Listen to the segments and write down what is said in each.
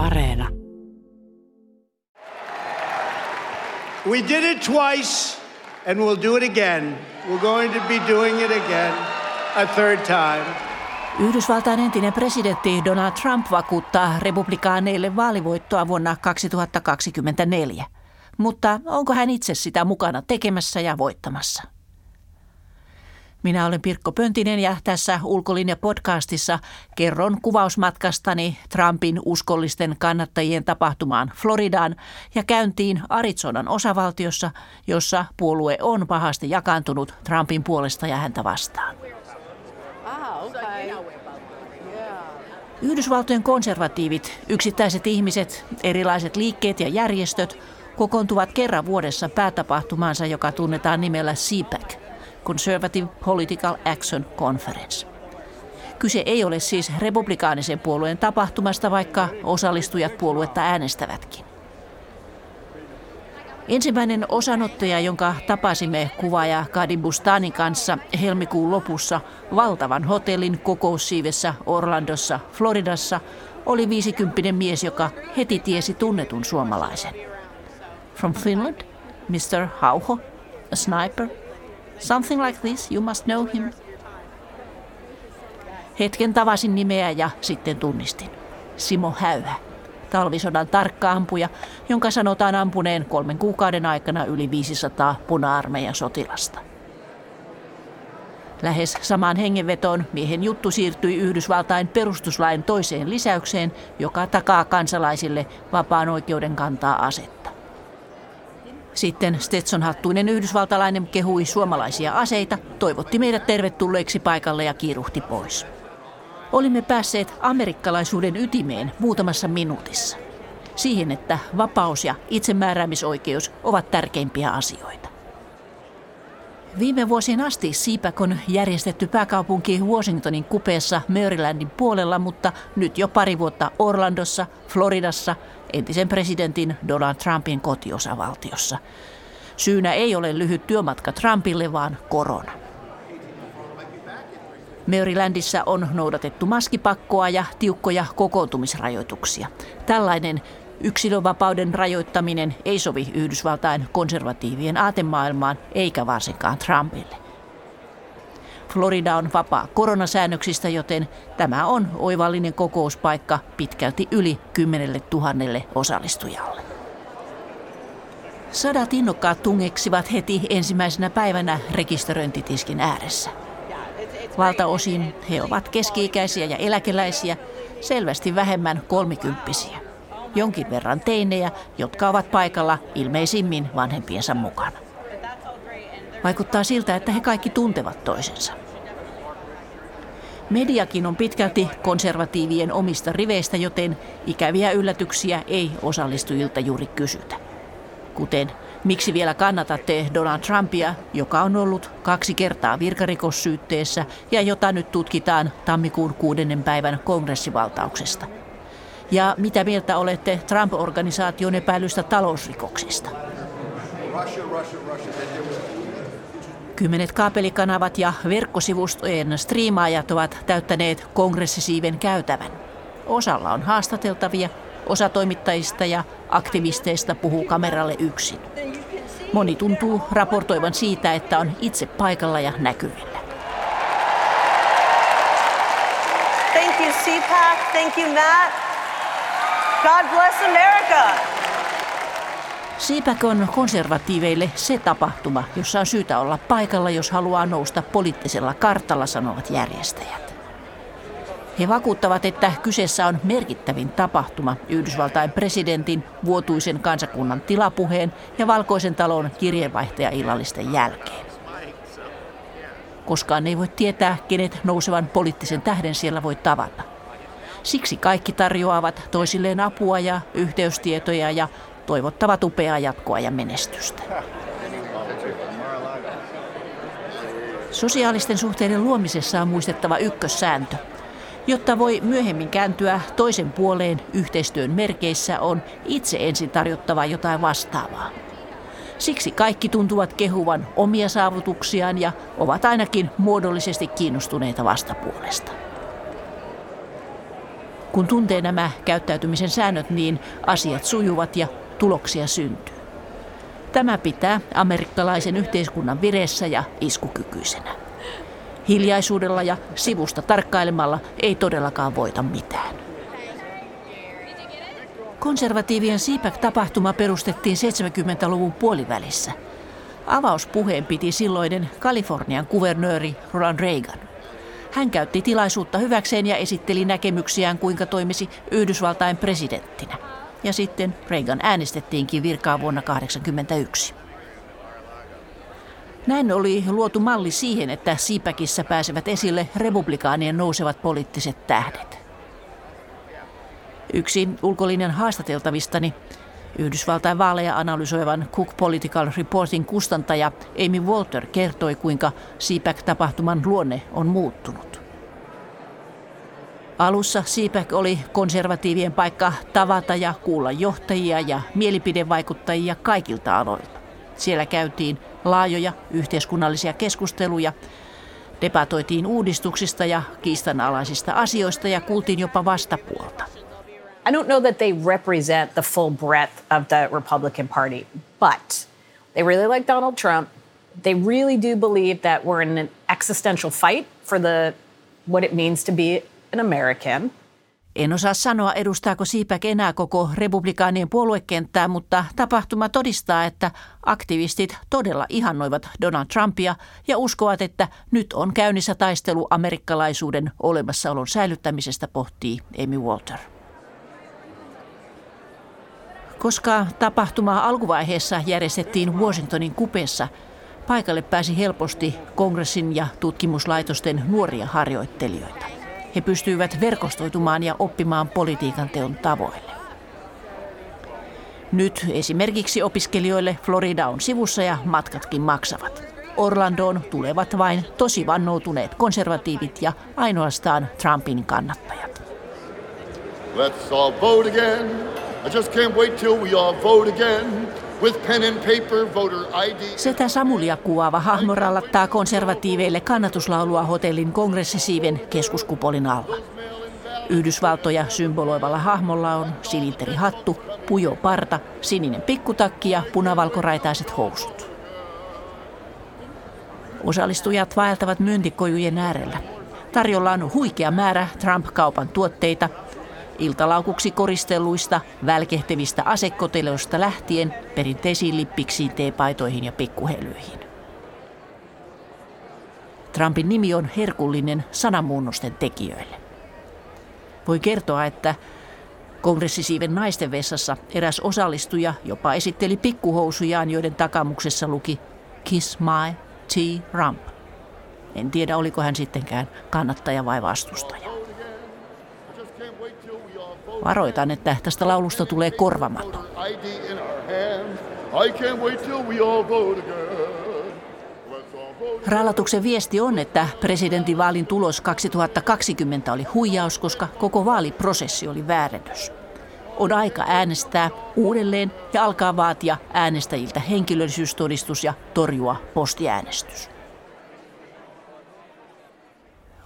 Areena. We did it twice and we'll do it again. We're going to be doing it again a third time. Yhdysvaltain entinen presidentti Donald Trump vakuuttaa republikaaneille vaalivoittoa vuonna 2024. Mutta onko hän itse sitä mukana tekemässä ja voittamassa? Minä olen Pirkko Pöntinen ja tässä Ulkolinja-podcastissa kerron kuvausmatkastani Trumpin uskollisten kannattajien tapahtumaan Floridaan ja käyntiin Arizonan osavaltiossa, jossa puolue on pahasti jakaantunut Trumpin puolesta ja häntä vastaan. Yhdysvaltojen konservatiivit, yksittäiset ihmiset, erilaiset liikkeet ja järjestöt kokoontuvat kerran vuodessa päätapahtumaansa, joka tunnetaan nimellä CPAC, Conservative Political Action Conference. Kyse ei ole siis republikaanisen puolueen tapahtumasta, vaikka osallistujat puoluetta äänestävätkin. Ensimmäinen osanottaja, jonka tapasimme kuvaaja Kadim Bustanin kanssa helmikuun lopussa valtavan hotellin kokoussiivessä Orlandossa, Floridassa, oli 50 mies, joka heti tiesi tunnetun suomalaisen. From Finland, Mr. Hauho, a sniper. Something like this, you must know him. Hetken tavasin nimeä ja sitten tunnistin. Simo Häyhä talvisodan tarkka ampuja, jonka sanotaan ampuneen kolmen kuukauden aikana yli 500 puna-armeijan sotilasta. Lähes samaan hengenvetoon miehen juttu siirtyi Yhdysvaltain perustuslain toiseen lisäykseen, joka takaa kansalaisille vapaan oikeuden kantaa asetta. Sitten Stetson-hattuinen yhdysvaltalainen kehui suomalaisia aseita, toivotti meidät tervetulleeksi paikalle ja kiiruhti pois. Olimme päässeet amerikkalaisuuden ytimeen muutamassa minuutissa. Siihen, että vapaus ja itsemääräämisoikeus ovat tärkeimpiä asioita. Viime vuosien asti CPAC on järjestetty pääkaupunki Washingtonin kupeessa Marylandin puolella, mutta nyt jo pari vuotta Orlandossa, Floridassa, entisen presidentin Donald Trumpin kotiosavaltiossa. Syynä ei ole lyhyt työmatka Trumpille, vaan korona. Marylandissa on noudatettu maskipakkoa ja tiukkoja kokoontumisrajoituksia. Tällainen yksilönvapauden rajoittaminen ei sovi Yhdysvaltain konservatiivien aatemaailmaan eikä varsinkaan Trumpille. Florida on vapaa koronasäännöksistä, joten tämä on oivallinen kokouspaikka pitkälti yli kymmenelle tuhannelle osallistujalle. Sadat innokkaat tungeksivat heti ensimmäisenä päivänä rekisteröintitiskin ääressä. Valtaosin he ovat keski-ikäisiä ja eläkeläisiä, selvästi vähemmän kolmikymppisiä. Jonkin verran teinejä, jotka ovat paikalla ilmeisimmin vanhempiensa mukana. Vaikuttaa siltä, että he kaikki tuntevat toisensa. Mediakin on pitkälti konservatiivien omista riveistä, joten ikäviä yllätyksiä ei osallistujilta juuri kysytä. Kuten Miksi vielä kannatatte Donald Trumpia, joka on ollut kaksi kertaa virkarikossyytteessä ja jota nyt tutkitaan tammikuun kuudennen päivän kongressivaltauksesta? Ja mitä mieltä olette Trump-organisaation epäilystä talousrikoksista? Kymmenet kaapelikanavat ja verkkosivustojen striimaajat ovat täyttäneet kongressisiiven käytävän. Osalla on haastateltavia, osa toimittajista ja aktivisteista puhuu kameralle yksin. Moni tuntuu raportoivan siitä, että on itse paikalla ja näkyvillä. Thank you, CPAC. Thank you, Matt. God bless America. CPAC on konservatiiveille se tapahtuma, jossa on syytä olla paikalla, jos haluaa nousta poliittisella kartalla, sanovat järjestäjät. He vakuuttavat, että kyseessä on merkittävin tapahtuma Yhdysvaltain presidentin vuotuisen kansakunnan tilapuheen ja valkoisen talon kirjeenvaihtajaillallisten jälkeen. Koskaan ei voi tietää, kenet nousevan poliittisen tähden siellä voi tavata. Siksi kaikki tarjoavat toisilleen apua ja yhteystietoja ja toivottavat upeaa jatkoa ja menestystä. Sosiaalisten suhteiden luomisessa on muistettava ykkössääntö – Jotta voi myöhemmin kääntyä toisen puoleen yhteistyön merkeissä, on itse ensin tarjottava jotain vastaavaa. Siksi kaikki tuntuvat kehuvan omia saavutuksiaan ja ovat ainakin muodollisesti kiinnostuneita vastapuolesta. Kun tuntee nämä käyttäytymisen säännöt, niin asiat sujuvat ja tuloksia syntyy. Tämä pitää amerikkalaisen yhteiskunnan vireessä ja iskukykyisenä. Hiljaisuudella ja sivusta tarkkailemalla ei todellakaan voita mitään. Konservatiivien CPAC-tapahtuma perustettiin 70-luvun puolivälissä. Avauspuheen piti silloinen Kalifornian kuvernööri Ronald Reagan. Hän käytti tilaisuutta hyväkseen ja esitteli näkemyksiään, kuinka toimisi Yhdysvaltain presidenttinä. Ja sitten Reagan äänestettiinkin virkaa vuonna 1981. Näin oli luotu malli siihen, että Siipäkissä pääsevät esille republikaanien nousevat poliittiset tähdet. Yksi ulkolinjan haastateltavistani, Yhdysvaltain vaaleja analysoivan Cook Political Reportin kustantaja Amy Walter kertoi, kuinka CPAC-tapahtuman luonne on muuttunut. Alussa CPAC oli konservatiivien paikka tavata ja kuulla johtajia ja mielipidevaikuttajia kaikilta aloilta. Siellä käytiin laajoja yhteiskunnallisia keskusteluja, debatoitiin uudistuksista ja kiistanalaisista asioista ja kuultiin jopa vastapuolta. I don't know that they represent the full breadth of the Republican Party, but they really like Donald Trump. They really do believe that we're in an existential fight for the what it means to be an American. En osaa sanoa, edustaako Siipäk enää koko republikaanien puoluekenttää, mutta tapahtuma todistaa, että aktivistit todella ihannoivat Donald Trumpia ja uskovat, että nyt on käynnissä taistelu amerikkalaisuuden olemassaolon säilyttämisestä, pohtii Amy Walter. Koska tapahtuma alkuvaiheessa järjestettiin Washingtonin kupeessa, paikalle pääsi helposti kongressin ja tutkimuslaitosten nuoria harjoittelijoita. He pystyivät verkostoitumaan ja oppimaan politiikan teon tavoille. Nyt esimerkiksi opiskelijoille Florida on sivussa ja matkatkin maksavat. Orlandoon tulevat vain tosi vannoutuneet konservatiivit ja ainoastaan Trumpin kannattajat. Let's all vote again. Just can't wait till we all vote again. With pen and paper, voter ID. Setä Samulia kuvaava hahmo rallattaa konservatiiveille kannatuslaulua hotellin kongressisiiven keskuskupolin alla. Yhdysvaltoja symboloivalla hahmolla on hattu, pujo parta, sininen pikkutakki ja punavalkoraitaiset housut. Osallistujat vaeltavat myyntikojujen äärellä. Tarjolla on huikea määrä Trump-kaupan tuotteita – iltalaukuksi koristelluista, välkehtevistä asekoteloista lähtien perinteisiin lippiksiin, teepaitoihin ja pikkuhelyihin. Trumpin nimi on herkullinen sananmuunnosten tekijöille. Voi kertoa, että kongressisiiven naisten vessassa eräs osallistuja jopa esitteli pikkuhousujaan, joiden takamuksessa luki Kiss my T-Rump. En tiedä, oliko hän sittenkään kannattaja vai vastustaja. Varoitan, että tästä laulusta tulee korvamaton. Rallatuksen viesti on, että presidentinvaalin tulos 2020 oli huijaus, koska koko vaaliprosessi oli väärennys. On aika äänestää uudelleen ja alkaa vaatia äänestäjiltä henkilöllisyystodistus ja torjua postiäänestys.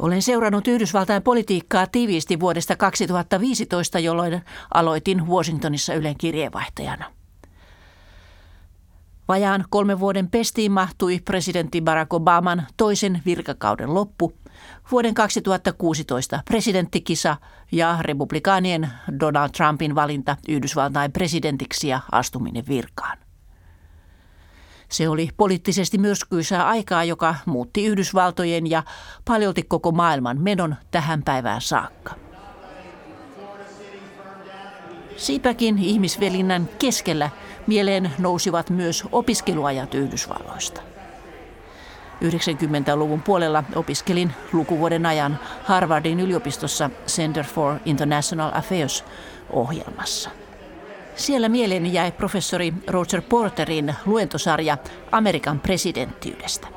Olen seurannut Yhdysvaltain politiikkaa tiiviisti vuodesta 2015, jolloin aloitin Washingtonissa Ylen kirjeenvaihtajana. Vajaan kolmen vuoden pestiin mahtui presidentti Barack Obaman toisen virkakauden loppu, vuoden 2016 presidenttikisa ja republikaanien Donald Trumpin valinta Yhdysvaltain presidentiksi ja astuminen virkaan. Se oli poliittisesti myrskyisää aikaa, joka muutti Yhdysvaltojen ja paljolti koko maailman menon tähän päivään saakka. Siipäkin ihmisvelinnän keskellä mieleen nousivat myös opiskeluajat Yhdysvalloista. 90-luvun puolella opiskelin lukuvuoden ajan Harvardin yliopistossa Center for International Affairs ohjelmassa – siellä mieleeni jäi professori Roger Porterin luentosarja Amerikan presidenttiydestä.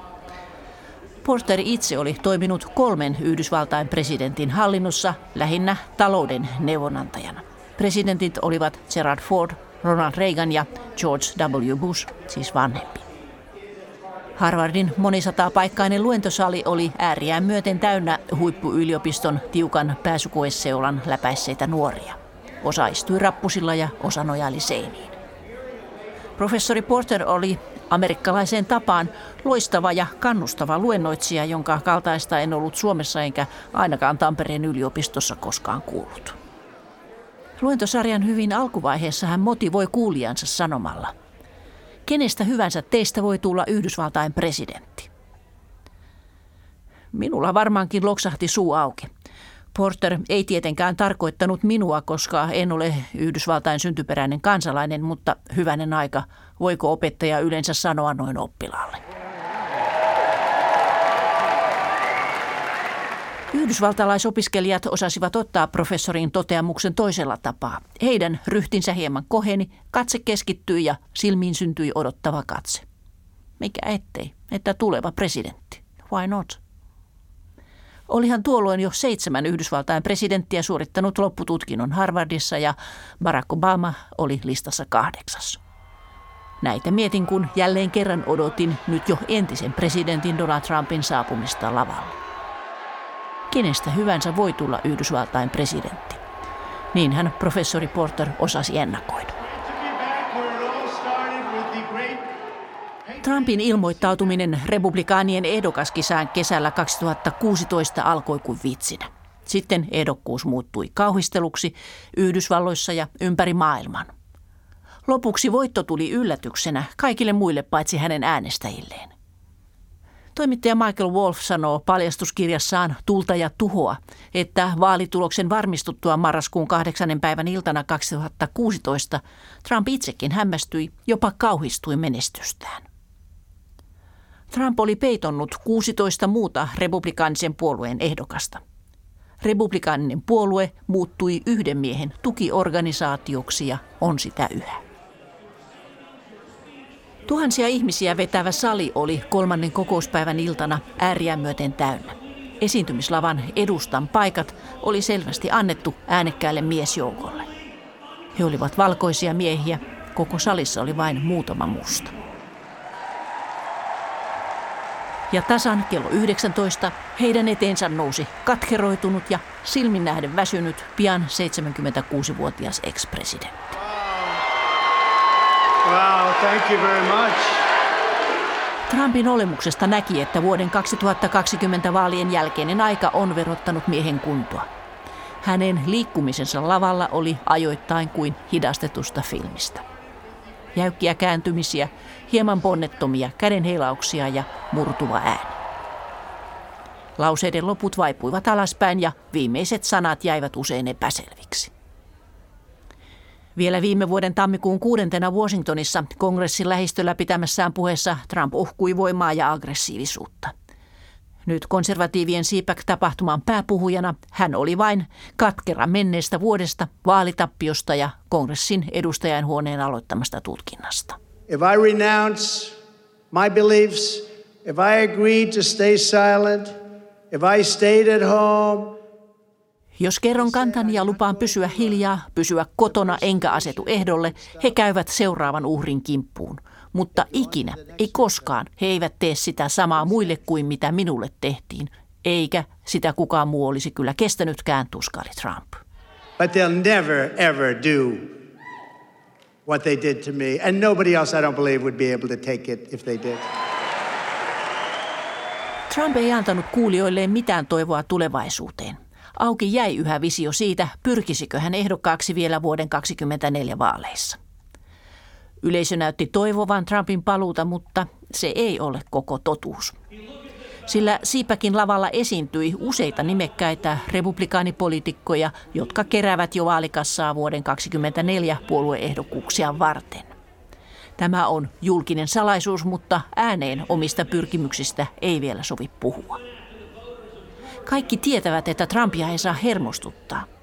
Porter itse oli toiminut kolmen Yhdysvaltain presidentin hallinnossa lähinnä talouden neuvonantajana. Presidentit olivat Gerald Ford, Ronald Reagan ja George W. Bush, siis vanhempi. Harvardin monisataapaikkainen luentosali oli ääriään myöten täynnä huippuyliopiston tiukan pääsykoeseulan läpäisseitä nuoria. Osa istui rappusilla ja osa nojaili seiniin. Professori Porter oli amerikkalaiseen tapaan loistava ja kannustava luennoitsija, jonka kaltaista en ollut Suomessa enkä ainakaan Tampereen yliopistossa koskaan kuullut. Luentosarjan hyvin alkuvaiheessa hän motivoi kuulijansa sanomalla – kenestä hyvänsä teistä voi tulla Yhdysvaltain presidentti. Minulla varmaankin loksahti suu auki. Porter ei tietenkään tarkoittanut minua, koska en ole Yhdysvaltain syntyperäinen kansalainen, mutta hyvänen aika, voiko opettaja yleensä sanoa noin oppilaalle? Yhdysvaltalaisopiskelijat osasivat ottaa professorin toteamuksen toisella tapaa. Heidän ryhtinsä hieman koheni, katse keskittyi ja silmiin syntyi odottava katse. Mikä ettei, että tuleva presidentti. Why not? Olihan tuolloin jo seitsemän Yhdysvaltain presidenttiä suorittanut loppututkinnon Harvardissa ja Barack Obama oli listassa kahdeksas. Näitä mietin, kun jälleen kerran odotin nyt jo entisen presidentin Donald Trumpin saapumista lavalle kenestä hyvänsä voi tulla Yhdysvaltain presidentti. Niin hän professori Porter osasi ennakoida. Trumpin ilmoittautuminen republikaanien ehdokaskisään kesällä 2016 alkoi kuin vitsinä. Sitten ehdokkuus muuttui kauhisteluksi Yhdysvalloissa ja ympäri maailman. Lopuksi voitto tuli yllätyksenä kaikille muille paitsi hänen äänestäjilleen. Toimittaja Michael Wolf sanoo paljastuskirjassaan Tulta ja tuhoa, että vaalituloksen varmistuttua marraskuun kahdeksannen päivän iltana 2016 Trump itsekin hämmästyi, jopa kauhistui menestystään. Trump oli peitonnut 16 muuta republikaanisen puolueen ehdokasta. Republikaaninen puolue muuttui yhden miehen tukiorganisaatioksi ja on sitä yhä. Tuhansia ihmisiä vetävä sali oli kolmannen kokouspäivän iltana ääriä myöten täynnä. Esiintymislavan edustan paikat oli selvästi annettu äänekkäälle miesjoukolle. He olivat valkoisia miehiä, koko salissa oli vain muutama musta. Ja tasan kello 19 heidän eteensä nousi katkeroitunut ja silmin nähden väsynyt pian 76-vuotias ex-presidentti. Wow, thank you very much. Trumpin olemuksesta näki, että vuoden 2020 vaalien jälkeinen aika on verottanut miehen kuntoa. Hänen liikkumisensa lavalla oli ajoittain kuin hidastetusta filmistä. Jäykkiä kääntymisiä, hieman ponnettomia kädenheilauksia ja murtuva ääni. Lauseiden loput vaipuivat alaspäin ja viimeiset sanat jäivät usein epäselviksi. Vielä viime vuoden tammikuun kuudentena Washingtonissa kongressin lähistöllä pitämässään puheessa Trump uhkui voimaa ja aggressiivisuutta. Nyt konservatiivien CPAC-tapahtuman pääpuhujana hän oli vain katkera menneestä vuodesta, vaalitappiosta ja kongressin edustajanhuoneen aloittamasta tutkinnasta. If I renounce my beliefs, if I agree to stay silent, if I stayed at home, jos kerron kantani ja lupaan pysyä hiljaa, pysyä kotona enkä asetu ehdolle, he käyvät seuraavan uhrin kimppuun. Mutta ikinä, ei koskaan, he eivät tee sitä samaa muille kuin mitä minulle tehtiin. Eikä sitä kukaan muu olisi kyllä kestänytkään, tuskali Trump. But they'll never ever do what they did to me. And nobody else, I don't believe, would be able to take it if they did. Trump ei antanut kuulijoilleen mitään toivoa tulevaisuuteen. Auki jäi yhä visio siitä, pyrkisikö hän ehdokkaaksi vielä vuoden 2024 vaaleissa. Yleisö näytti toivovan Trumpin paluuta, mutta se ei ole koko totuus. Sillä Siipäkin lavalla esiintyi useita nimekkäitä republikaanipolitiikkoja, jotka keräävät jo vaalikassaa vuoden 2024 puolueehdokkuuksia varten. Tämä on julkinen salaisuus, mutta ääneen omista pyrkimyksistä ei vielä sovi puhua. Kaikki tietävät, että Trumpia ei saa hermostuttaa.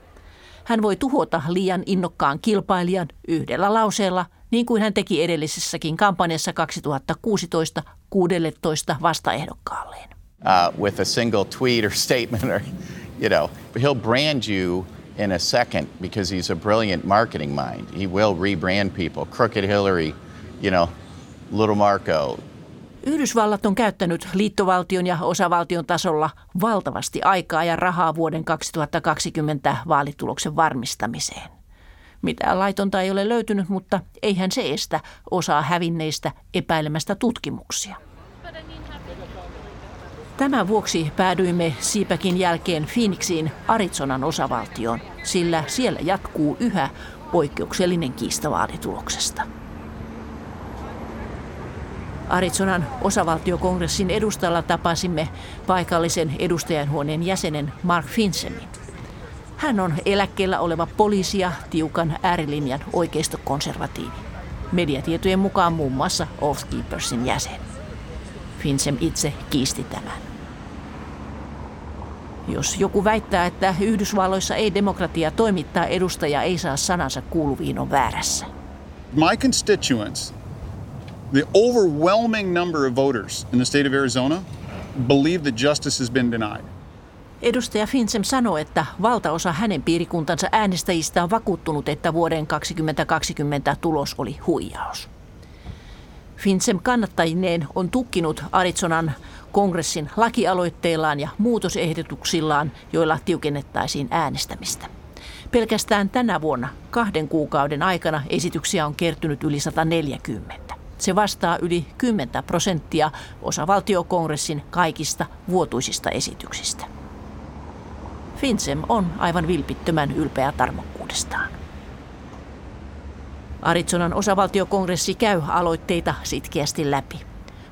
Hän voi tuhota liian innokkaan kilpailijan yhdellä lauseella, niin kuin hän teki edellisessäkin kampanjassa 2016 16 vastaehdokkaalleen. Uh, with a single tweet or statement or, you know, he'll brand you in a second because he's a brilliant marketing mind. He will rebrand people. Crooked Hillary, you know, Little Marco, Yhdysvallat on käyttänyt liittovaltion ja osavaltion tasolla valtavasti aikaa ja rahaa vuoden 2020 vaalituloksen varmistamiseen. Mitään laitonta ei ole löytynyt, mutta eihän se estä osaa hävinneistä epäilemästä tutkimuksia. Tämän vuoksi päädyimme Siipäkin jälkeen Phoenixiin Arizonan osavaltioon, sillä siellä jatkuu yhä poikkeuksellinen kiista vaalituloksesta. Arizonan osavaltiokongressin edustalla tapasimme paikallisen edustajanhuoneen jäsenen Mark Finsemin. Hän on eläkkeellä oleva poliisi ja tiukan äärilinjan oikeistokonservatiivi. Mediatietojen mukaan muun muassa Keepersin jäsen. Finsem itse kiisti tämän. Jos joku väittää, että Yhdysvalloissa ei demokratia toimittaa edustaja ei saa sanansa kuuluviin on väärässä. My constituents, the overwhelming number of voters in the state of Arizona, believe that justice has been denied. Edustaja Finsem sanoi, että valtaosa hänen piirikuntansa äänestäjistä on vakuuttunut, että vuoden 2020 tulos oli huijaus. Finsem kannattajineen on tukkinut Arizonan kongressin lakialoitteillaan ja muutosehdotuksillaan, joilla tiukennettaisiin äänestämistä. Pelkästään tänä vuonna kahden kuukauden aikana esityksiä on kertynyt yli 140. Se vastaa yli 10 prosenttia osavaltiokongressin kaikista vuotuisista esityksistä. Finsem on aivan vilpittömän ylpeä tarmokkuudestaan. Arizonan osavaltiokongressi käy aloitteita sitkeästi läpi.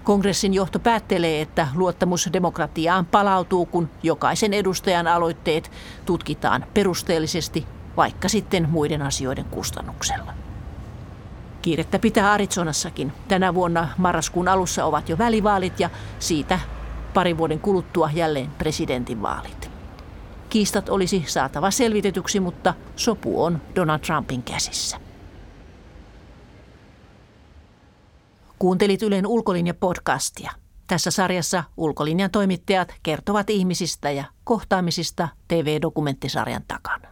Kongressin johto päättelee, että luottamus demokratiaan palautuu, kun jokaisen edustajan aloitteet tutkitaan perusteellisesti, vaikka sitten muiden asioiden kustannuksella. Kiirettä pitää Arizonassakin. Tänä vuonna marraskuun alussa ovat jo välivaalit ja siitä parin vuoden kuluttua jälleen presidentinvaalit. Kiistat olisi saatava selvitetyksi, mutta sopu on Donald Trumpin käsissä. Kuuntelit Ylen ulkolinja-podcastia. Tässä sarjassa ulkolinjan toimittajat kertovat ihmisistä ja kohtaamisista TV-dokumenttisarjan takana.